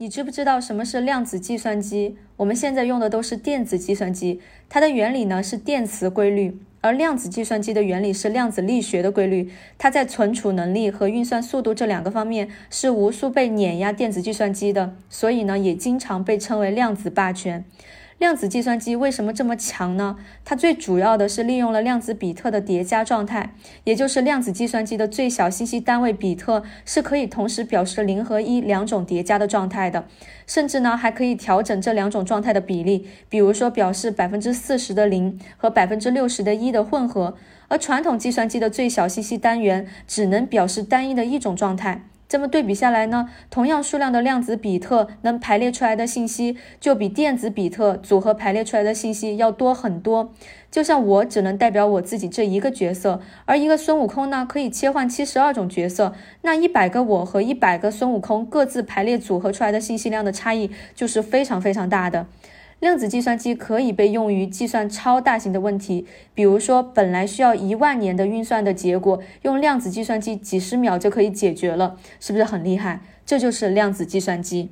你知不知道什么是量子计算机？我们现在用的都是电子计算机，它的原理呢是电磁规律，而量子计算机的原理是量子力学的规律。它在存储能力和运算速度这两个方面是无数倍碾压电子计算机的，所以呢也经常被称为量子霸权。量子计算机为什么这么强呢？它最主要的是利用了量子比特的叠加状态，也就是量子计算机的最小信息单位比特是可以同时表示零和一两种叠加的状态的，甚至呢还可以调整这两种状态的比例，比如说表示百分之四十的零和百分之六十的一的混合，而传统计算机的最小信息单元只能表示单一的一种状态。这么对比下来呢，同样数量的量子比特能排列出来的信息，就比电子比特组合排列出来的信息要多很多。就像我只能代表我自己这一个角色，而一个孙悟空呢，可以切换七十二种角色，那一百个我和一百个孙悟空各自排列组合出来的信息量的差异就是非常非常大的。量子计算机可以被用于计算超大型的问题，比如说本来需要一万年的运算的结果，用量子计算机几十秒就可以解决了，是不是很厉害？这就是量子计算机。